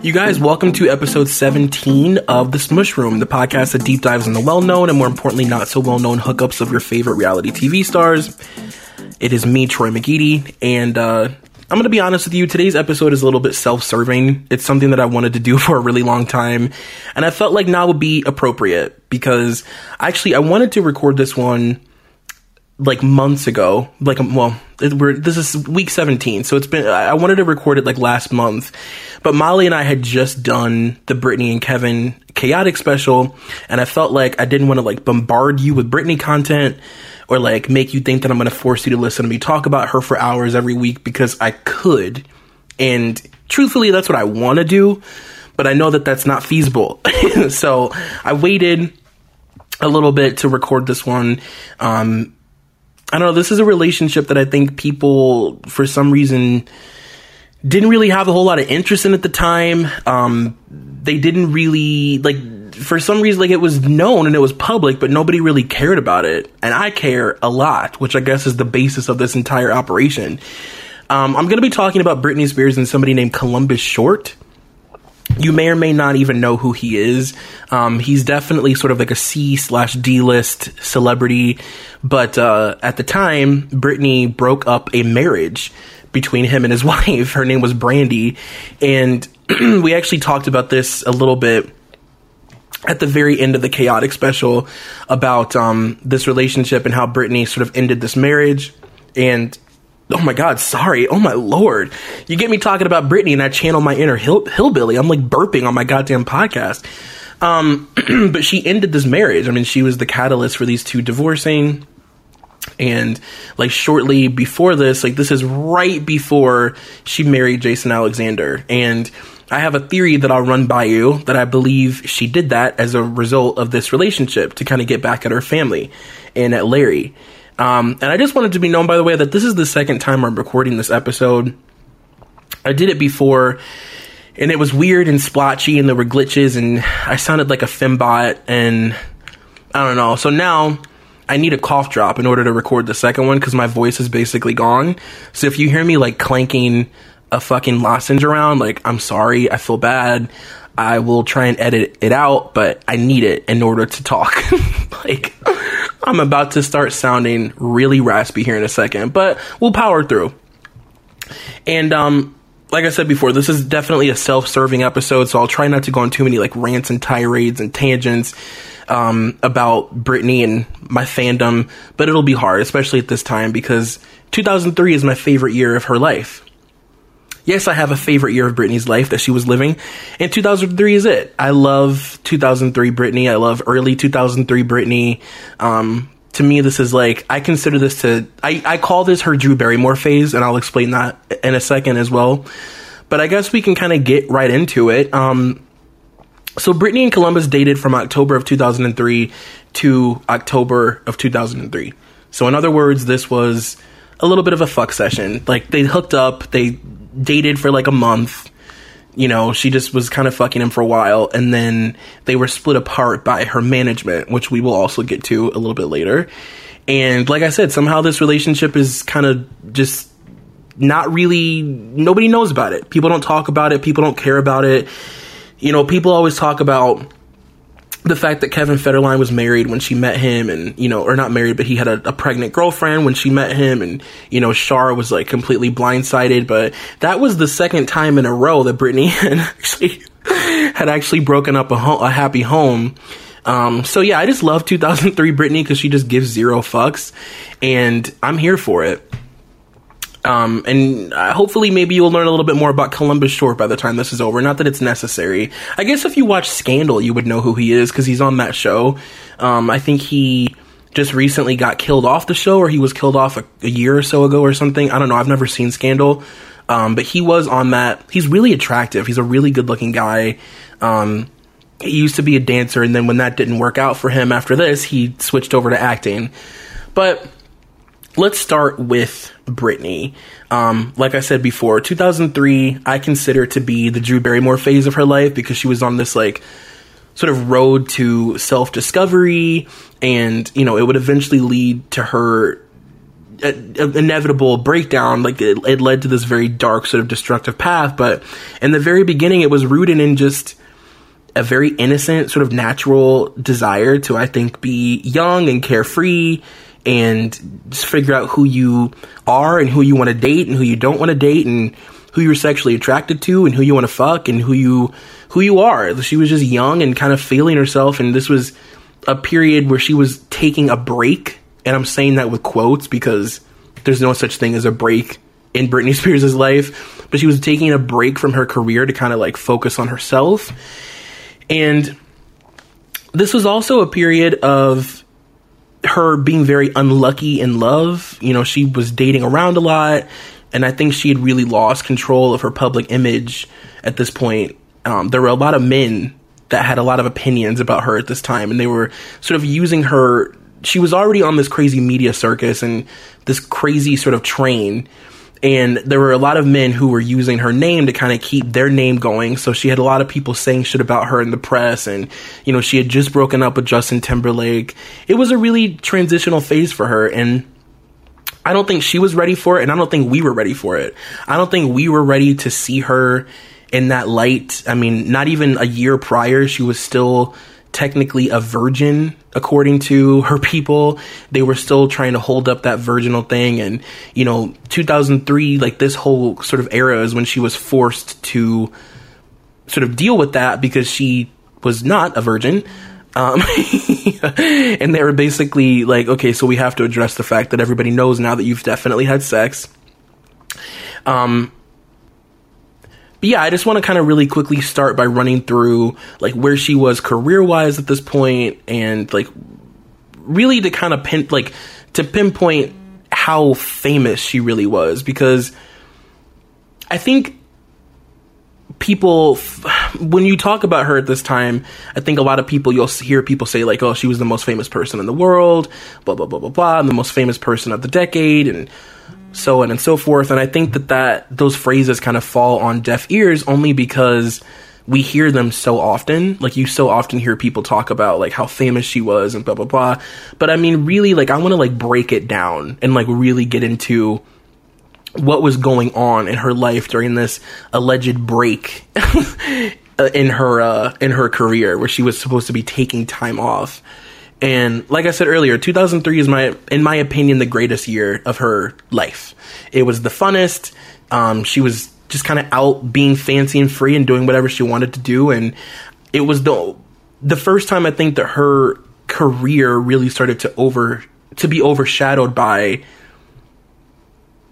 You guys, welcome to episode 17 of The Smush Room, the podcast that deep dives in the well known and more importantly, not so well known hookups of your favorite reality TV stars. It is me, Troy McGeady, and uh, I'm going to be honest with you. Today's episode is a little bit self serving. It's something that I wanted to do for a really long time, and I felt like now would be appropriate because actually, I wanted to record this one like months ago. Like, well, it, we're this is week 17, so it's been. I wanted to record it like last month, but Molly and I had just done the Brittany and Kevin chaotic special, and I felt like I didn't want to like bombard you with Brittany content or like make you think that I'm going to force you to listen to me talk about her for hours every week because I could, and truthfully, that's what I want to do, but I know that that's not feasible. so I waited a little bit to record this one. Um, I don't know. This is a relationship that I think people, for some reason, didn't really have a whole lot of interest in at the time. Um, they didn't really like, for some reason, like it was known and it was public, but nobody really cared about it. And I care a lot, which I guess is the basis of this entire operation. Um, I'm going to be talking about Britney Spears and somebody named Columbus Short you may or may not even know who he is. Um, he's definitely sort of like a C slash D list celebrity, but uh, at the time, Britney broke up a marriage between him and his wife. Her name was Brandy, and we actually talked about this a little bit at the very end of the chaotic special about um, this relationship and how Britney sort of ended this marriage and oh my god, sorry, oh my lord. You get me talking about Britney and I channel my inner hill- hillbilly. I'm like burping on my goddamn podcast. Um, but she ended this marriage. I mean, she was the catalyst for these two divorcing. And like shortly before this, like this is right before she married Jason Alexander. And I have a theory that I'll run by you that I believe she did that as a result of this relationship to kind of get back at her family and at Larry. Um, and I just wanted to be known, by the way, that this is the second time I'm recording this episode. I did it before, and it was weird and splotchy, and there were glitches, and I sounded like a fembot, and I don't know. So now I need a cough drop in order to record the second one because my voice is basically gone. So if you hear me like clanking a fucking lozenge around, like I'm sorry, I feel bad. I will try and edit it out, but I need it in order to talk. like I'm about to start sounding really raspy here in a second, but we'll power through. And um, like I said before, this is definitely a self-serving episode, so I'll try not to go on too many like rants and tirades and tangents um, about Britney and my fandom. But it'll be hard, especially at this time, because 2003 is my favorite year of her life. Yes, I have a favorite year of Britney's life that she was living, and 2003 is it. I love 2003 Britney. I love early 2003 Britney. Um, to me, this is like I consider this to I, I call this her Drew Barrymore phase, and I'll explain that in a second as well. But I guess we can kind of get right into it. Um, so Britney and Columbus dated from October of 2003 to October of 2003. So in other words, this was a little bit of a fuck session. Like they hooked up, they dated for like a month. You know, she just was kind of fucking him for a while, and then they were split apart by her management, which we will also get to a little bit later. And like I said, somehow this relationship is kind of just not really, nobody knows about it. People don't talk about it, people don't care about it. You know, people always talk about the fact that Kevin Federline was married when she met him and, you know, or not married, but he had a, a, pregnant girlfriend when she met him and, you know, Shar was like completely blindsided, but that was the second time in a row that Britney had actually, had actually broken up a, a happy home. Um, so yeah, I just love 2003 Britney because she just gives zero fucks and I'm here for it. Um, and uh, hopefully, maybe you'll learn a little bit more about Columbus Short by the time this is over. Not that it's necessary. I guess if you watch Scandal, you would know who he is because he's on that show. Um, I think he just recently got killed off the show, or he was killed off a, a year or so ago, or something. I don't know. I've never seen Scandal, um, but he was on that. He's really attractive. He's a really good looking guy. Um, he used to be a dancer, and then when that didn't work out for him after this, he switched over to acting. But let's start with Britney. Um, like I said before, 2003, I consider to be the Drew Barrymore phase of her life because she was on this like sort of road to self discovery, and you know, it would eventually lead to her a, a inevitable breakdown. Like it, it led to this very dark, sort of destructive path. But in the very beginning, it was rooted in just a very innocent, sort of natural desire to, I think, be young and carefree and just figure out who you are and who you want to date and who you don't want to date and who you're sexually attracted to and who you want to fuck and who you who you are. She was just young and kind of feeling herself and this was a period where she was taking a break and I'm saying that with quotes because there's no such thing as a break in Britney Spears' life, but she was taking a break from her career to kind of like focus on herself. And this was also a period of her being very unlucky in love. You know, she was dating around a lot, and I think she had really lost control of her public image at this point. Um, there were a lot of men that had a lot of opinions about her at this time, and they were sort of using her. She was already on this crazy media circus and this crazy sort of train and there were a lot of men who were using her name to kind of keep their name going. So she had a lot of people saying shit about her in the press, and you know she had just broken up with Justin Timberlake. It was a really transitional phase for her, and I don't think she was ready for it, and I don't think we were ready for it. I don't think we were ready to see her in that light. I mean, not even a year prior, she was still technically a virgin according to her people. They were still trying to hold up that virginal thing. And you know 2003 like this whole sort of era is when she was forced to sort of deal with that because she was not a virgin. Um, and they were basically like okay so we have to address the fact that everybody knows now that you've definitely had sex. Um but yeah, I just want to kind of really quickly start by running through like where she was career wise at this point and like really to kind of pin like to pinpoint how famous she really was. Because I think people when you talk about her at this time i think a lot of people you'll hear people say like oh she was the most famous person in the world blah blah blah blah blah and the most famous person of the decade and so on and so forth. And I think that, that those phrases kind of fall on deaf ears only because we hear them so often. Like you so often hear people talk about like how famous she was and blah blah blah. But I mean really like I want to like break it down and like really get into what was going on in her life during this alleged break in her uh in her career where she was supposed to be taking time off. And like I said earlier, 2003 is my, in my opinion, the greatest year of her life. It was the funnest. Um, she was just kind of out being fancy and free and doing whatever she wanted to do. And it was the, the first time I think that her career really started to over, to be overshadowed by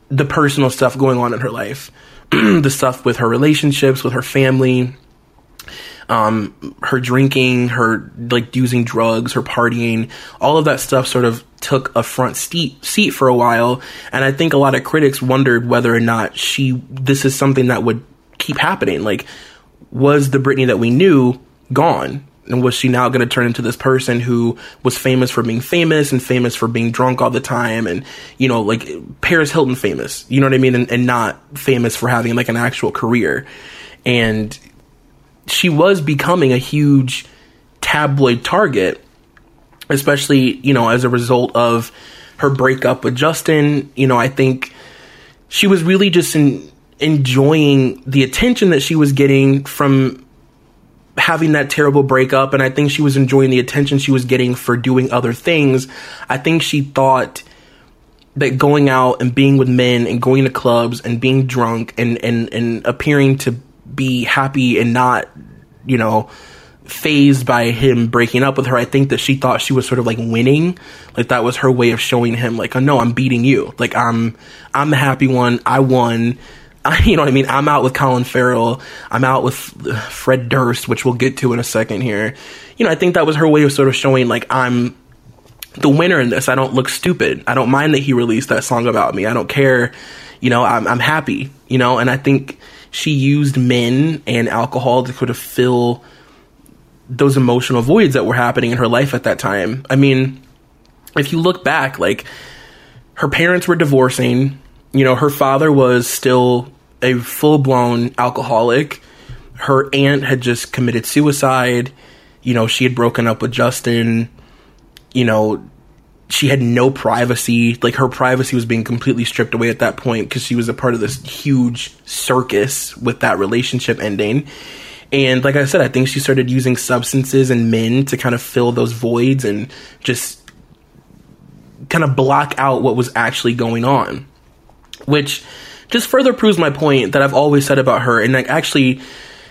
the personal stuff going on in her life. the stuff with her relationships, with her family, um, her drinking, her like using drugs, her partying, all of that stuff sort of took a front seat seat for a while. And I think a lot of critics wondered whether or not she this is something that would keep happening. Like, was the Britney that we knew gone? And was she now going to turn into this person who was famous for being famous and famous for being drunk all the time and, you know, like Paris Hilton famous, you know what I mean? And, and not famous for having like an actual career. And she was becoming a huge tabloid target, especially, you know, as a result of her breakup with Justin. You know, I think she was really just in, enjoying the attention that she was getting from having that terrible breakup and I think she was enjoying the attention she was getting for doing other things. I think she thought that going out and being with men and going to clubs and being drunk and and and appearing to be happy and not, you know, phased by him breaking up with her. I think that she thought she was sort of like winning. Like that was her way of showing him like, oh no, I'm beating you. Like I'm, I'm the happy one. I won. I, you know what I mean? I'm out with Colin Farrell. I'm out with Fred Durst, which we'll get to in a second here. You know, I think that was her way of sort of showing like I'm the winner in this. I don't look stupid. I don't mind that he released that song about me. I don't care. You know, I'm, I'm happy, you know, and I think she used men and alcohol to sort of fill those emotional voids that were happening in her life at that time. I mean, if you look back, like her parents were divorcing, you know, her father was still a full blown alcoholic. Her aunt had just committed suicide. You know, she had broken up with Justin. You know, she had no privacy. Like her privacy was being completely stripped away at that point because she was a part of this huge circus with that relationship ending. And like I said, I think she started using substances and men to kind of fill those voids and just kind of block out what was actually going on. Which just further proves my point that I've always said about her. And like actually,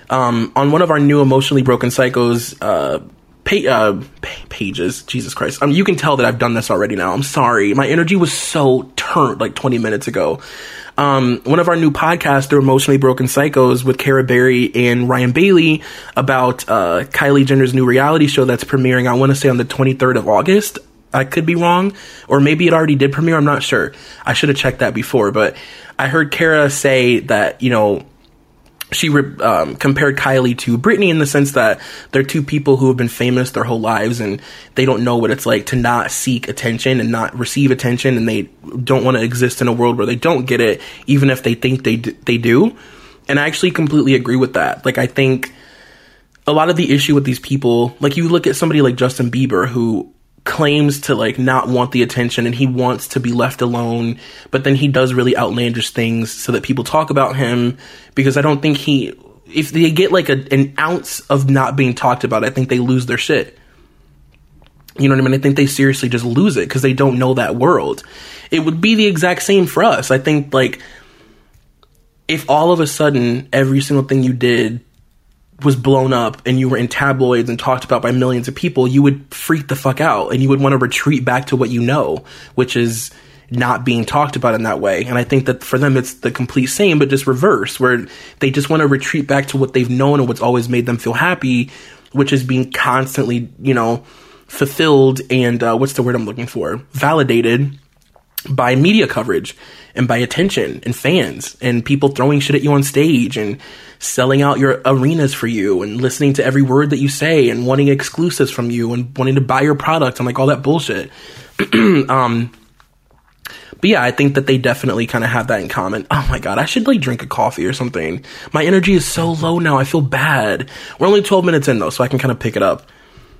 um, on one of our new emotionally broken psychos, uh, pa- uh, pages. Jesus Christ. Um, you can tell that I've done this already now. I'm sorry. My energy was so turned like 20 minutes ago. Um, one of our new podcasts, The Emotionally Broken Psychos with Kara Berry and Ryan Bailey about, uh, Kylie Jenner's new reality show that's premiering, I want to say on the 23rd of August. I could be wrong, or maybe it already did premiere. I'm not sure. I should have checked that before, but I heard Kara say that, you know, she um, compared Kylie to Britney in the sense that they're two people who have been famous their whole lives and they don't know what it's like to not seek attention and not receive attention and they don't want to exist in a world where they don't get it even if they think they d- they do. And I actually completely agree with that. Like I think a lot of the issue with these people, like you look at somebody like Justin Bieber who claims to like not want the attention and he wants to be left alone, but then he does really outlandish things so that people talk about him because I don't think he if they get like a, an ounce of not being talked about, I think they lose their shit. You know what I mean? I think they seriously just lose it because they don't know that world. It would be the exact same for us. I think like if all of a sudden every single thing you did was blown up and you were in tabloids and talked about by millions of people, you would freak the fuck out and you would want to retreat back to what you know, which is not being talked about in that way. And I think that for them, it's the complete same, but just reverse, where they just want to retreat back to what they've known and what's always made them feel happy, which is being constantly, you know, fulfilled and uh, what's the word I'm looking for? Validated by media coverage and by attention and fans and people throwing shit at you on stage and selling out your arenas for you and listening to every word that you say and wanting exclusives from you and wanting to buy your product and like all that bullshit. um, but yeah, I think that they definitely kind of have that in common. Oh my god, I should like drink a coffee or something. My energy is so low now. I feel bad. We're only 12 minutes in though, so I can kind of pick it up.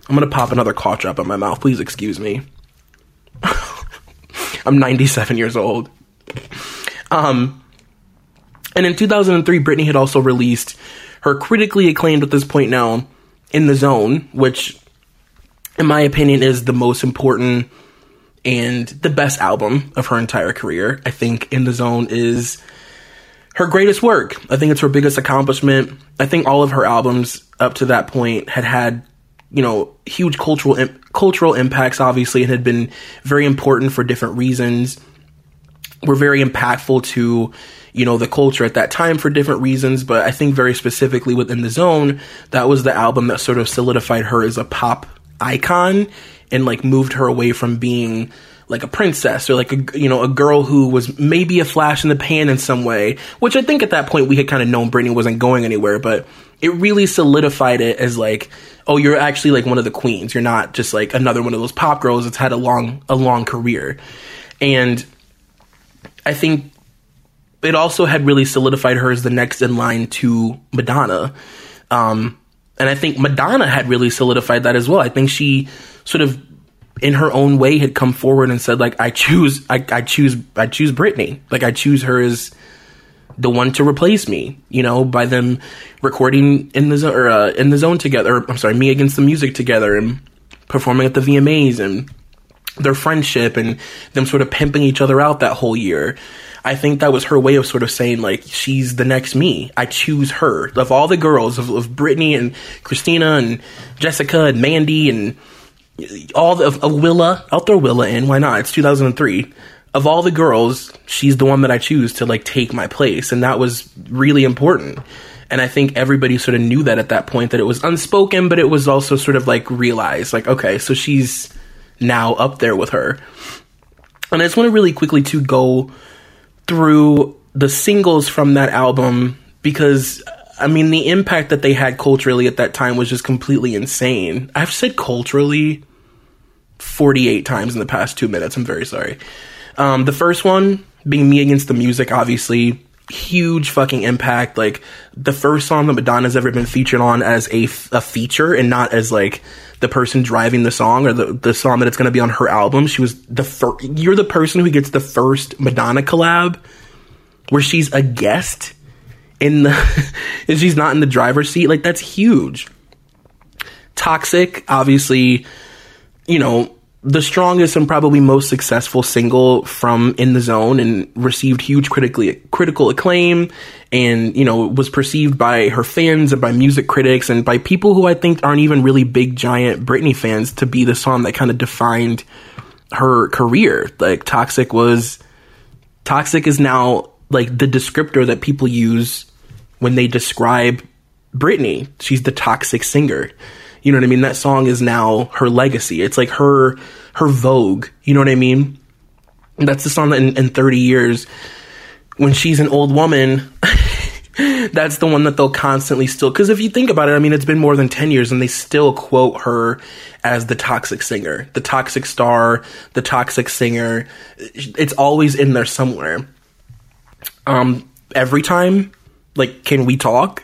I'm gonna pop another cough drop in my mouth. Please excuse me. I'm 97 years old. Um, and in 2003, Britney had also released her critically acclaimed at this point now, In the Zone, which, in my opinion, is the most important and the best album of her entire career. I think In the Zone is her greatest work. I think it's her biggest accomplishment. I think all of her albums up to that point had had, you know, huge cultural cultural impacts obviously and had been very important for different reasons. Were very impactful to you know, the culture at that time for different reasons, but I think very specifically within the zone, that was the album that sort of solidified her as a pop icon and like moved her away from being like a princess or like a you know a girl who was maybe a flash in the pan in some way which i think at that point we had kind of known britney wasn't going anywhere but it really solidified it as like oh you're actually like one of the queens. You're not just like another one of those pop girls that's had a long a long career. And i think it also had really solidified her as the next in line to Madonna. Um, and I think Madonna had really solidified that as well. I think she sort of, in her own way, had come forward and said, like, I choose, I, I choose, I choose Britney. Like, I choose her as the one to replace me. You know, by them recording in the or uh, in the zone together. Or, I'm sorry, me against the music together and performing at the VMAs and their friendship and them sort of pimping each other out that whole year. I think that was her way of sort of saying like she's the next me. I choose her. Of all the girls of, of Britney and Christina and Jessica and Mandy and all the of, of Willa. I'll throw Willa in. Why not? It's 2003. Of all the girls, she's the one that I choose to like take my place, and that was really important. And I think everybody sort of knew that at that point that it was unspoken, but it was also sort of like realized like okay, so she's now up there with her. And I just want to really quickly to go through the singles from that album because I mean the impact that they had culturally at that time was just completely insane. I've said culturally 48 times in the past 2 minutes. I'm very sorry. Um, the first one being Me Against the Music obviously huge fucking impact. Like the first song that Madonna's ever been featured on as a, a feature and not as like the person driving the song or the, the song that it's going to be on her album. She was the first, you're the person who gets the first Madonna collab where she's a guest in the, and she's not in the driver's seat. Like that's huge. Toxic, obviously, you know, the strongest and probably most successful single from In the Zone and received huge critically critical acclaim and you know was perceived by her fans and by music critics and by people who I think aren't even really big giant Britney fans to be the song that kind of defined her career. Like Toxic was Toxic is now like the descriptor that people use when they describe Britney. She's the toxic singer. You know what I mean? That song is now her legacy. It's like her her Vogue. You know what I mean? That's the song that in, in 30 years, when she's an old woman, that's the one that they'll constantly still. Because if you think about it, I mean, it's been more than 10 years and they still quote her as the toxic singer, the toxic star, the toxic singer. It's always in there somewhere. Um, every time, like, can we talk?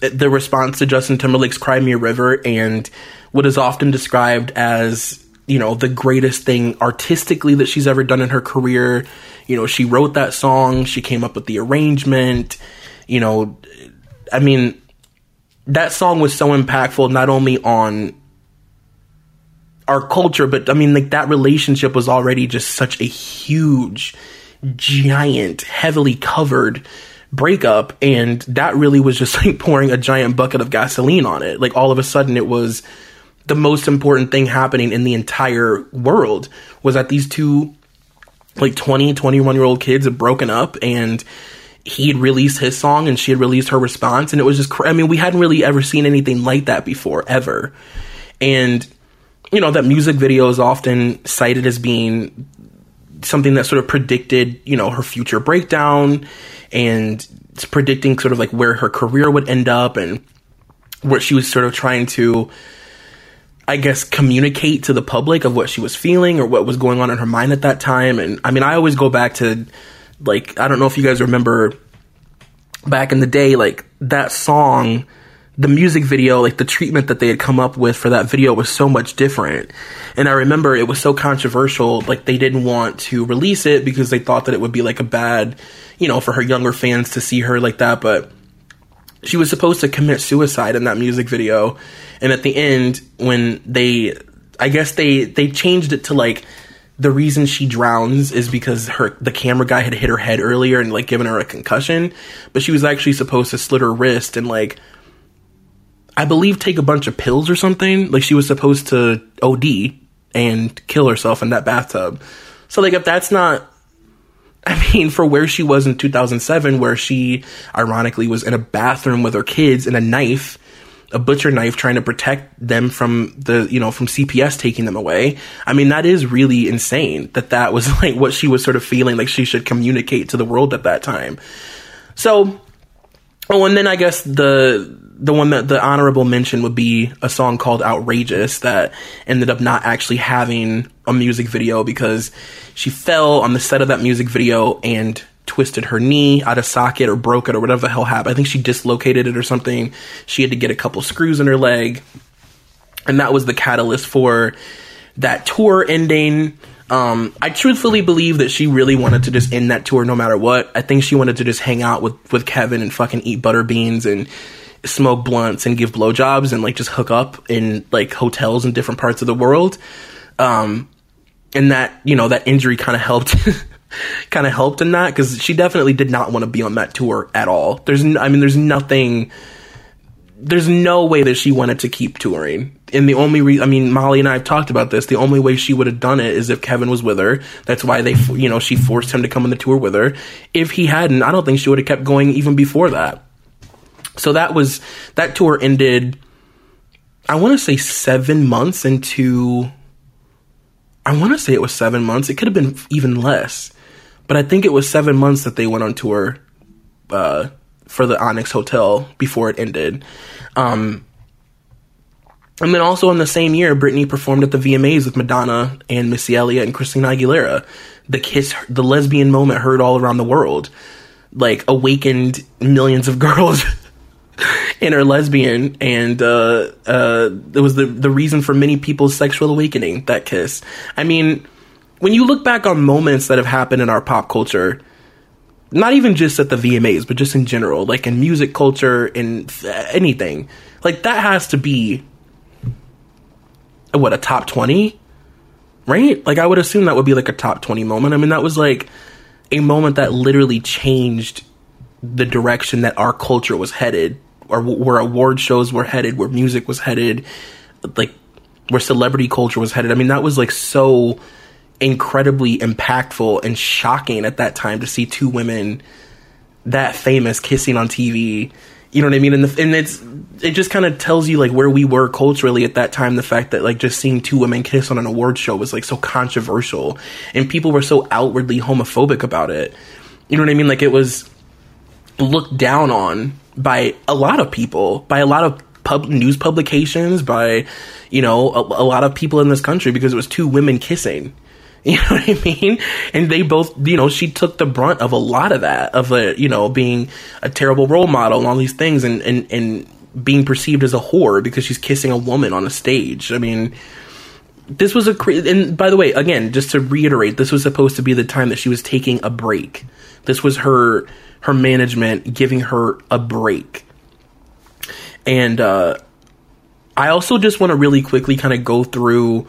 The response to Justin Timberlake's Cry Me a River and what is often described as, you know, the greatest thing artistically that she's ever done in her career. You know, she wrote that song, she came up with the arrangement, you know, I mean, that song was so impactful not only on our culture, but I mean, like that relationship was already just such a huge, giant, heavily covered breakup and that really was just like pouring a giant bucket of gasoline on it. Like all of a sudden it was the most important thing happening in the entire world was that these two like 20 21 year old kids had broken up and he had released his song and she had released her response and it was just i mean we hadn't really ever seen anything like that before ever. And you know that music video is often cited as being something that sort of predicted you know her future breakdown and predicting sort of like where her career would end up and what she was sort of trying to I guess communicate to the public of what she was feeling or what was going on in her mind at that time. And I mean I always go back to like I don't know if you guys remember back in the day like that song the music video, like the treatment that they had come up with for that video was so much different. And I remember it was so controversial, like they didn't want to release it because they thought that it would be like a bad, you know, for her younger fans to see her like that. But she was supposed to commit suicide in that music video. And at the end, when they, I guess they, they changed it to like, the reason she drowns is because her the camera guy had hit her head earlier and like given her a concussion, but she was actually supposed to slit her wrist and like I believe, take a bunch of pills or something. Like she was supposed to OD and kill herself in that bathtub. So like if that's not I mean, for where she was in 2007, where she ironically was in a bathroom with her kids and a knife, a butcher knife, trying to protect them from the, you know, from CPS taking them away. I mean, that is really insane that that was like what she was sort of feeling like she should communicate to the world at that time. So, oh, and then I guess the the one that the honorable mention would be a song called Outrageous that ended up not actually having a music video because she fell on the set of that music video and twisted her knee out of socket or broke it or whatever the hell happened. I think she dislocated it or something. She had to get a couple screws in her leg. And that was the catalyst for that tour ending. Um, I truthfully believe that she really wanted to just end that tour no matter what. I think she wanted to just hang out with, with Kevin and fucking eat butter beans and smoke blunts and give blowjobs and like just hook up in like hotels in different parts of the world. Um, and that you know that injury kind of helped, kind of helped in that because she definitely did not want to be on that tour at all. There's, I mean, there's nothing. There's no way that she wanted to keep touring. And the only reason, I mean, Molly and I have talked about this. The only way she would have done it is if Kevin was with her. That's why they, you know, she forced him to come on the tour with her. If he hadn't, I don't think she would have kept going even before that. So that was that tour ended. I want to say seven months into. I want to say it was seven months. It could have been even less, but I think it was seven months that they went on tour uh, for the Onyx Hotel before it ended. Um, and then also in the same year, Britney performed at the VMAs with Madonna and Missy Elliott and Christina Aguilera. The kiss, the lesbian moment heard all around the world. like awakened millions of girls and are lesbian and uh uh it was the the reason for many people's sexual awakening that kiss. I mean when you look back on moments that have happened in our pop culture not even just at the VMAs, but just in general, like in music culture, in anything, like that has to be what a top 20 right? Like i would assume that would be like a top 20 moment. I mean that was like a moment that literally changed the direction that our culture was headed or where award shows were headed where music was headed like where celebrity culture was headed i mean that was like so incredibly impactful and shocking at that time to see two women that famous kissing on tv you know what I mean? And, the, and it's it just kind of tells you like where we were culturally at that time. The fact that like just seeing two women kiss on an award show was like so controversial, and people were so outwardly homophobic about it. You know what I mean? Like it was looked down on by a lot of people, by a lot of pub news publications, by you know a, a lot of people in this country because it was two women kissing. You know what I mean? And they both, you know, she took the brunt of a lot of that, of a, you know, being a terrible role model and all these things and, and, and being perceived as a whore because she's kissing a woman on a stage. I mean, this was a, and by the way, again, just to reiterate, this was supposed to be the time that she was taking a break. This was her, her management giving her a break. And, uh, I also just want to really quickly kind of go through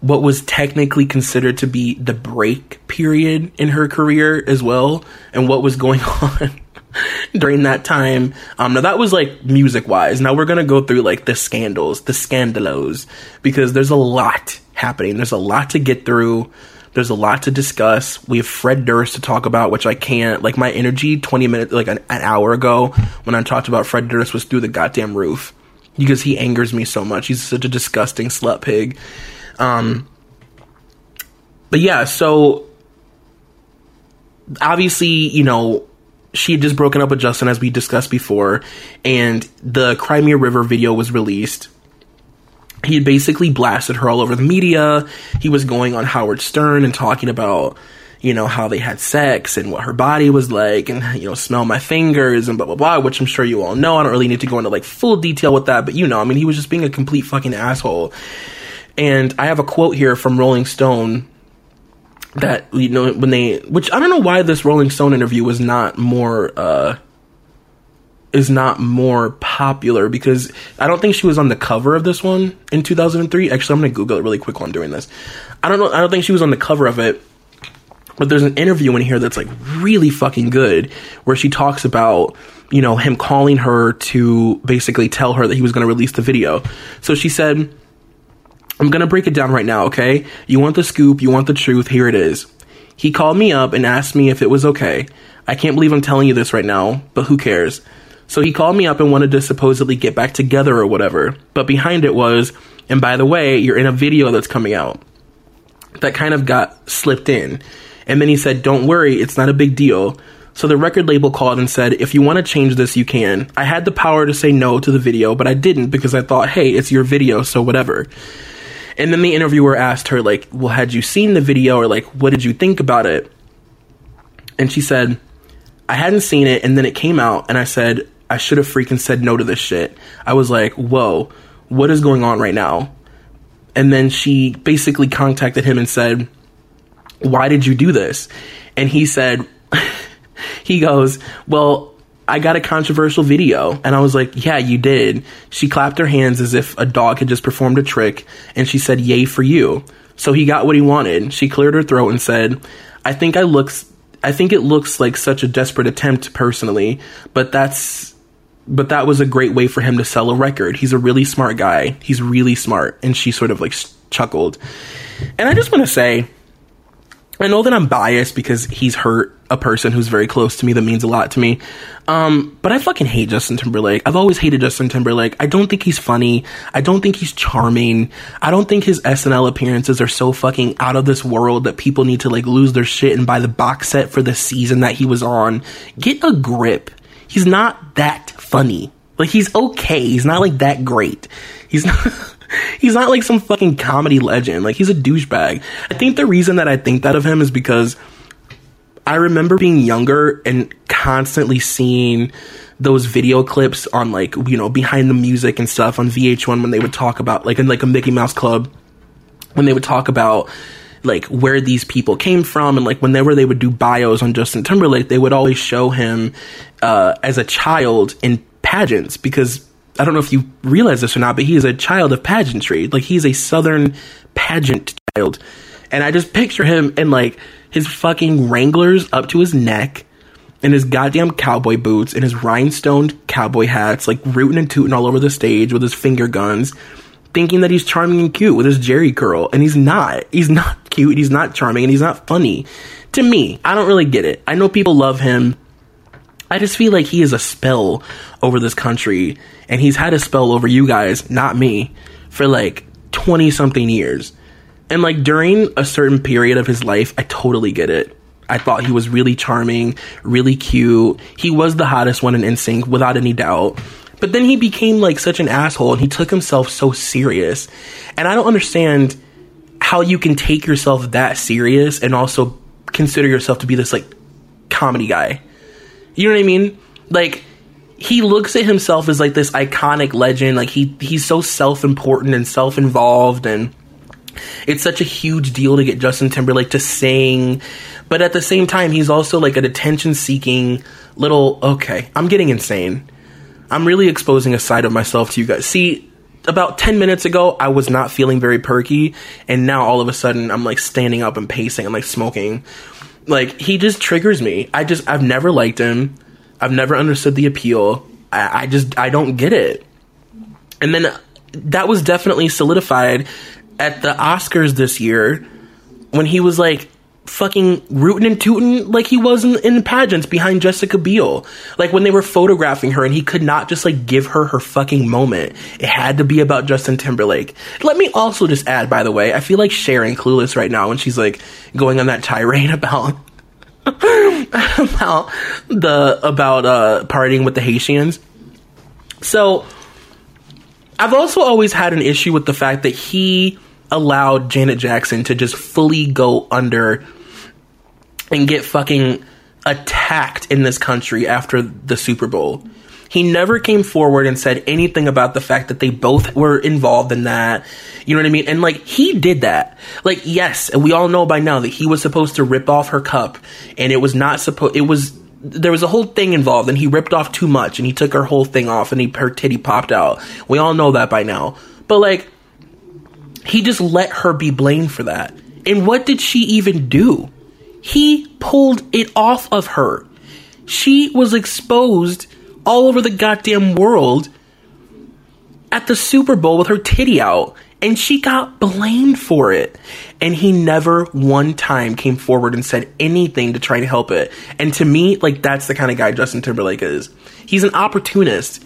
what was technically considered to be the break period in her career as well, and what was going on during that time. Um, now that was like music wise. Now we're gonna go through like the scandals, the scandalos, because there's a lot happening. There's a lot to get through. There's a lot to discuss. We have Fred Durst to talk about, which I can't. Like my energy, 20 minutes, like an, an hour ago, when I talked about Fred Durst, was through the goddamn roof because he angers me so much. He's such a disgusting slut pig. Um, but yeah, so obviously, you know, she had just broken up with Justin as we discussed before, and the Cry Me a River video was released. He had basically blasted her all over the media. He was going on Howard Stern and talking about, you know, how they had sex and what her body was like and, you know, smell my fingers and blah, blah, blah, which I'm sure you all know. I don't really need to go into like full detail with that, but you know, I mean, he was just being a complete fucking asshole. And I have a quote here from Rolling Stone that you know when they which I don't know why this Rolling Stone interview was not more uh is not more popular because I don't think she was on the cover of this one in 2003. Actually, I'm going to Google it really quick while I'm doing this. I don't know. I don't think she was on the cover of it, but there's an interview in here that's like really fucking good where she talks about you know him calling her to basically tell her that he was going to release the video. So she said I'm gonna break it down right now, okay? You want the scoop, you want the truth, here it is. He called me up and asked me if it was okay. I can't believe I'm telling you this right now, but who cares? So he called me up and wanted to supposedly get back together or whatever, but behind it was, and by the way, you're in a video that's coming out. That kind of got slipped in. And then he said, Don't worry, it's not a big deal. So the record label called and said, If you want to change this, you can. I had the power to say no to the video, but I didn't because I thought, hey, it's your video, so whatever. And then the interviewer asked her, like, well, had you seen the video or like, what did you think about it? And she said, I hadn't seen it. And then it came out and I said, I should have freaking said no to this shit. I was like, whoa, what is going on right now? And then she basically contacted him and said, why did you do this? And he said, he goes, well, I got a controversial video. And I was like, yeah, you did. She clapped her hands as if a dog had just performed a trick. And she said, yay for you. So he got what he wanted. She cleared her throat and said, I think I looks, I think it looks like such a desperate attempt personally, but that's, but that was a great way for him to sell a record. He's a really smart guy. He's really smart. And she sort of like chuckled. And I just want to say, I know that I'm biased because he's hurt a person who's very close to me that means a lot to me. Um, but I fucking hate Justin Timberlake. I've always hated Justin Timberlake. I don't think he's funny. I don't think he's charming. I don't think his SNL appearances are so fucking out of this world that people need to like lose their shit and buy the box set for the season that he was on. Get a grip. He's not that funny. Like he's okay. He's not like that great. He's not he's not like some fucking comedy legend. Like he's a douchebag. I think the reason that I think that of him is because I remember being younger and constantly seeing those video clips on like you know behind the music and stuff on VH1 when they would talk about like in like a Mickey Mouse Club when they would talk about like where these people came from and like whenever they would do bios on Justin Timberlake they would always show him uh, as a child in pageants because I don't know if you realize this or not but he is a child of pageantry like he's a southern pageant child and I just picture him in like his fucking Wranglers up to his neck and his goddamn cowboy boots and his rhinestone cowboy hats, like rooting and tooting all over the stage with his finger guns, thinking that he's charming and cute with his Jheri curl. And he's not. He's not cute. He's not charming and he's not funny. To me, I don't really get it. I know people love him. I just feel like he is a spell over this country and he's had a spell over you guys, not me, for like 20 something years. And like during a certain period of his life, I totally get it. I thought he was really charming, really cute. He was the hottest one in NSYNC without any doubt. But then he became like such an asshole and he took himself so serious. And I don't understand how you can take yourself that serious and also consider yourself to be this like comedy guy. You know what I mean? Like he looks at himself as like this iconic legend. Like he he's so self-important and self-involved and it's such a huge deal to get Justin Timberlake to sing, but at the same time, he's also like an attention seeking little. Okay, I'm getting insane. I'm really exposing a side of myself to you guys. See, about 10 minutes ago, I was not feeling very perky, and now all of a sudden, I'm like standing up and pacing and like smoking. Like, he just triggers me. I just, I've never liked him. I've never understood the appeal. I, I just, I don't get it. And then uh, that was definitely solidified at the Oscars this year when he was like fucking rooting and tooting like he was in, in pageants behind Jessica Biel. Like when they were photographing her and he could not just like give her her fucking moment. It had to be about Justin Timberlake. Let me also just add, by the way, I feel like Cher in Clueless right now when she's like going on that tirade about about the about uh partying with the Haitians. So I've also always had an issue with the fact that he allowed Janet Jackson to just fully go under and get fucking attacked in this country after the Super Bowl. He never came forward and said anything about the fact that they both were involved in that. You know what I mean? And like he did that. Like yes, and we all know by now that he was supposed to rip off her cup and it was not supposed it was there was a whole thing involved and he ripped off too much and he took her whole thing off and he her titty popped out. We all know that by now. But like he just let her be blamed for that. And what did she even do? He pulled it off of her. She was exposed all over the goddamn world at the Super Bowl with her titty out. And she got blamed for it. And he never one time came forward and said anything to try to help it. And to me, like, that's the kind of guy Justin Timberlake is. He's an opportunist.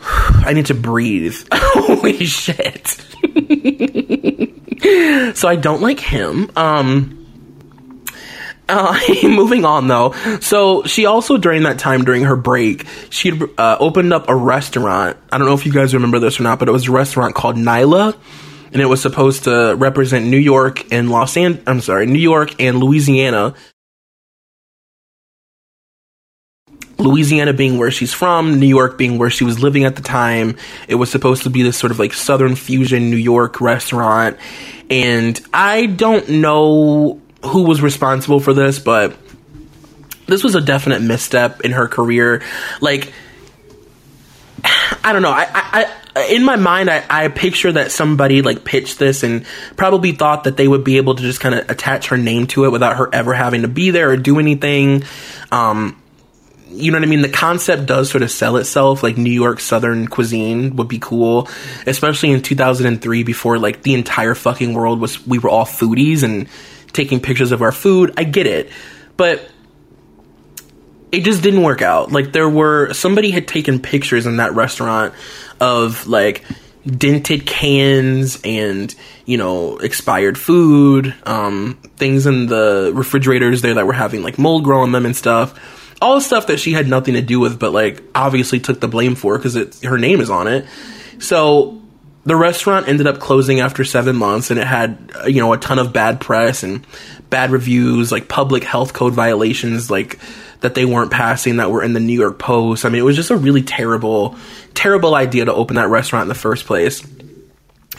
I need to breathe. Holy shit. so I don't like him. Um, uh, moving on though. So she also during that time during her break, she uh, opened up a restaurant. I don't know if you guys remember this or not, but it was a restaurant called Nyla, and it was supposed to represent New York and Los An. I'm sorry, New York and Louisiana. Louisiana being where she's from, New York being where she was living at the time. It was supposed to be this sort of like Southern fusion New York restaurant. And I don't know who was responsible for this, but this was a definite misstep in her career. Like, I don't know. I, I, I in my mind, I, I picture that somebody like pitched this and probably thought that they would be able to just kind of attach her name to it without her ever having to be there or do anything. Um, you know what I mean? The concept does sort of sell itself. Like New York Southern cuisine would be cool, especially in 2003 before like the entire fucking world was, we were all foodies and taking pictures of our food. I get it. But it just didn't work out. Like there were, somebody had taken pictures in that restaurant of like, dented cans and you know expired food um things in the refrigerators there that were having like mold grow on them and stuff all stuff that she had nothing to do with, but like obviously took the blame for because it her name is on it. So the restaurant ended up closing after seven months and it had uh, you know a ton of bad press and bad reviews like public health code violations like that they weren't passing that were in the new york post. I mean it was just a really terrible terrible idea to open that restaurant in the first place.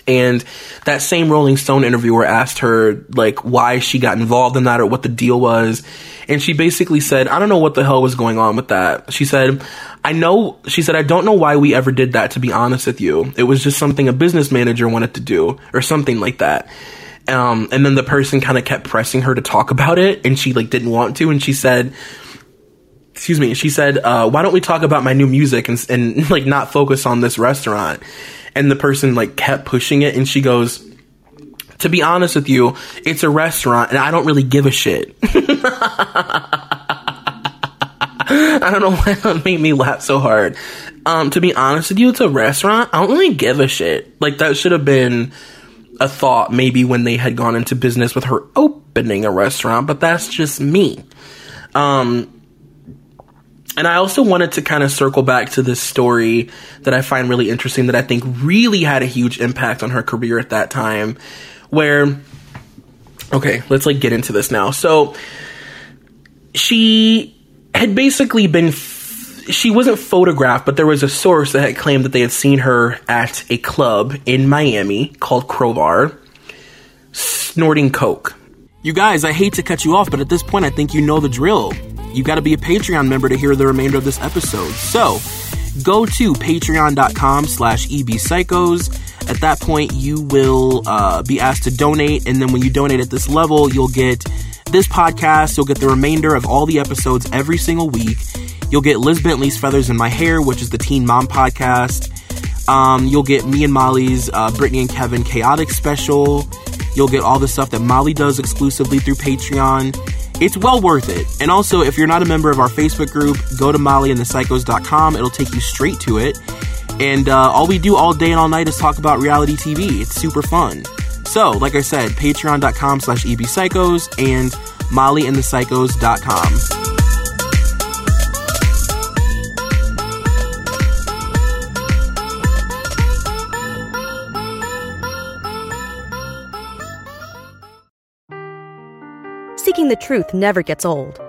And that same rolling stone interviewer asked her like why she got involved in that or what the deal was and she basically said i don't know what the hell was going on with that she said I know, she said, I don't know why we ever did that, to be honest with you. It was just something a business manager wanted to do, or something like that. Um, and then the person kind of kept pressing her to talk about it, and she, like, didn't want to, and she said, excuse me, she said, uh, why don't we talk about my new music and, and, like, not focus on this restaurant? And the person, like, kept pushing it, and she goes, to be honest with you, it's a restaurant, and I don't really give a shit. I don't know why that made me laugh so hard. Um, to be honest with you, it's a restaurant. I don't really give a shit. Like that should have been a thought maybe when they had gone into business with her opening a restaurant, but that's just me. Um, and I also wanted to kind of circle back to this story that I find really interesting that I think really had a huge impact on her career at that time where okay, let's like get into this now. So she had basically been. She wasn't photographed, but there was a source that had claimed that they had seen her at a club in Miami called Crobar, snorting coke. You guys, I hate to cut you off, but at this point, I think you know the drill. You got to be a Patreon member to hear the remainder of this episode. So, go to patreon.com slash ebpsychos. At that point, you will uh, be asked to donate, and then when you donate at this level, you'll get this podcast, you'll get the remainder of all the episodes every single week. You'll get Liz Bentley's Feathers in My Hair, which is the Teen Mom podcast. Um, you'll get me and Molly's uh, Britney and Kevin Chaotic special. You'll get all the stuff that Molly does exclusively through Patreon. It's well worth it. And also, if you're not a member of our Facebook group, go to mollyandthepsychos.com. It'll take you straight to it. And uh, all we do all day and all night is talk about reality TV. It's super fun. So, like I said, patreon.com slash ebpsychos and mollyandthepsychos.com. Seeking the truth never gets old.